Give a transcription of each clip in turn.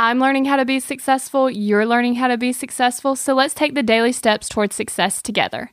I'm learning how to be successful, you're learning how to be successful, so let's take the daily steps towards success together.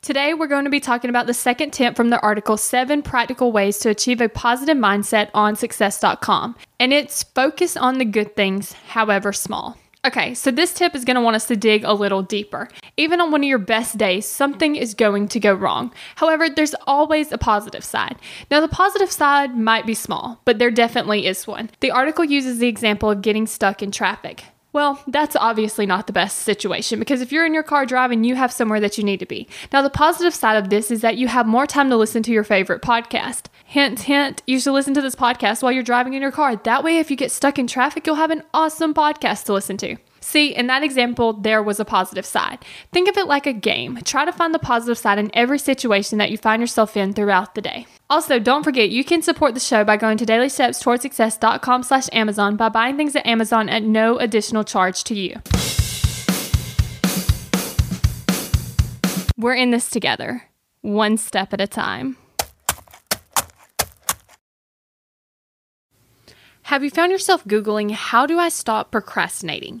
Today, we're going to be talking about the second tip from the article Seven Practical Ways to Achieve a Positive Mindset on Success.com. And it's focus on the good things, however small. Okay, so this tip is going to want us to dig a little deeper. Even on one of your best days, something is going to go wrong. However, there's always a positive side. Now, the positive side might be small, but there definitely is one. The article uses the example of getting stuck in traffic. Well, that's obviously not the best situation because if you're in your car driving, you have somewhere that you need to be. Now, the positive side of this is that you have more time to listen to your favorite podcast. Hint, hint, you should listen to this podcast while you're driving in your car. That way, if you get stuck in traffic, you'll have an awesome podcast to listen to. See, in that example, there was a positive side. Think of it like a game. Try to find the positive side in every situation that you find yourself in throughout the day. Also, don't forget you can support the show by going to dailystepstowardsuccess.com slash Amazon by buying things at Amazon at no additional charge to you. We're in this together, one step at a time. Have you found yourself Googling, How do I stop procrastinating?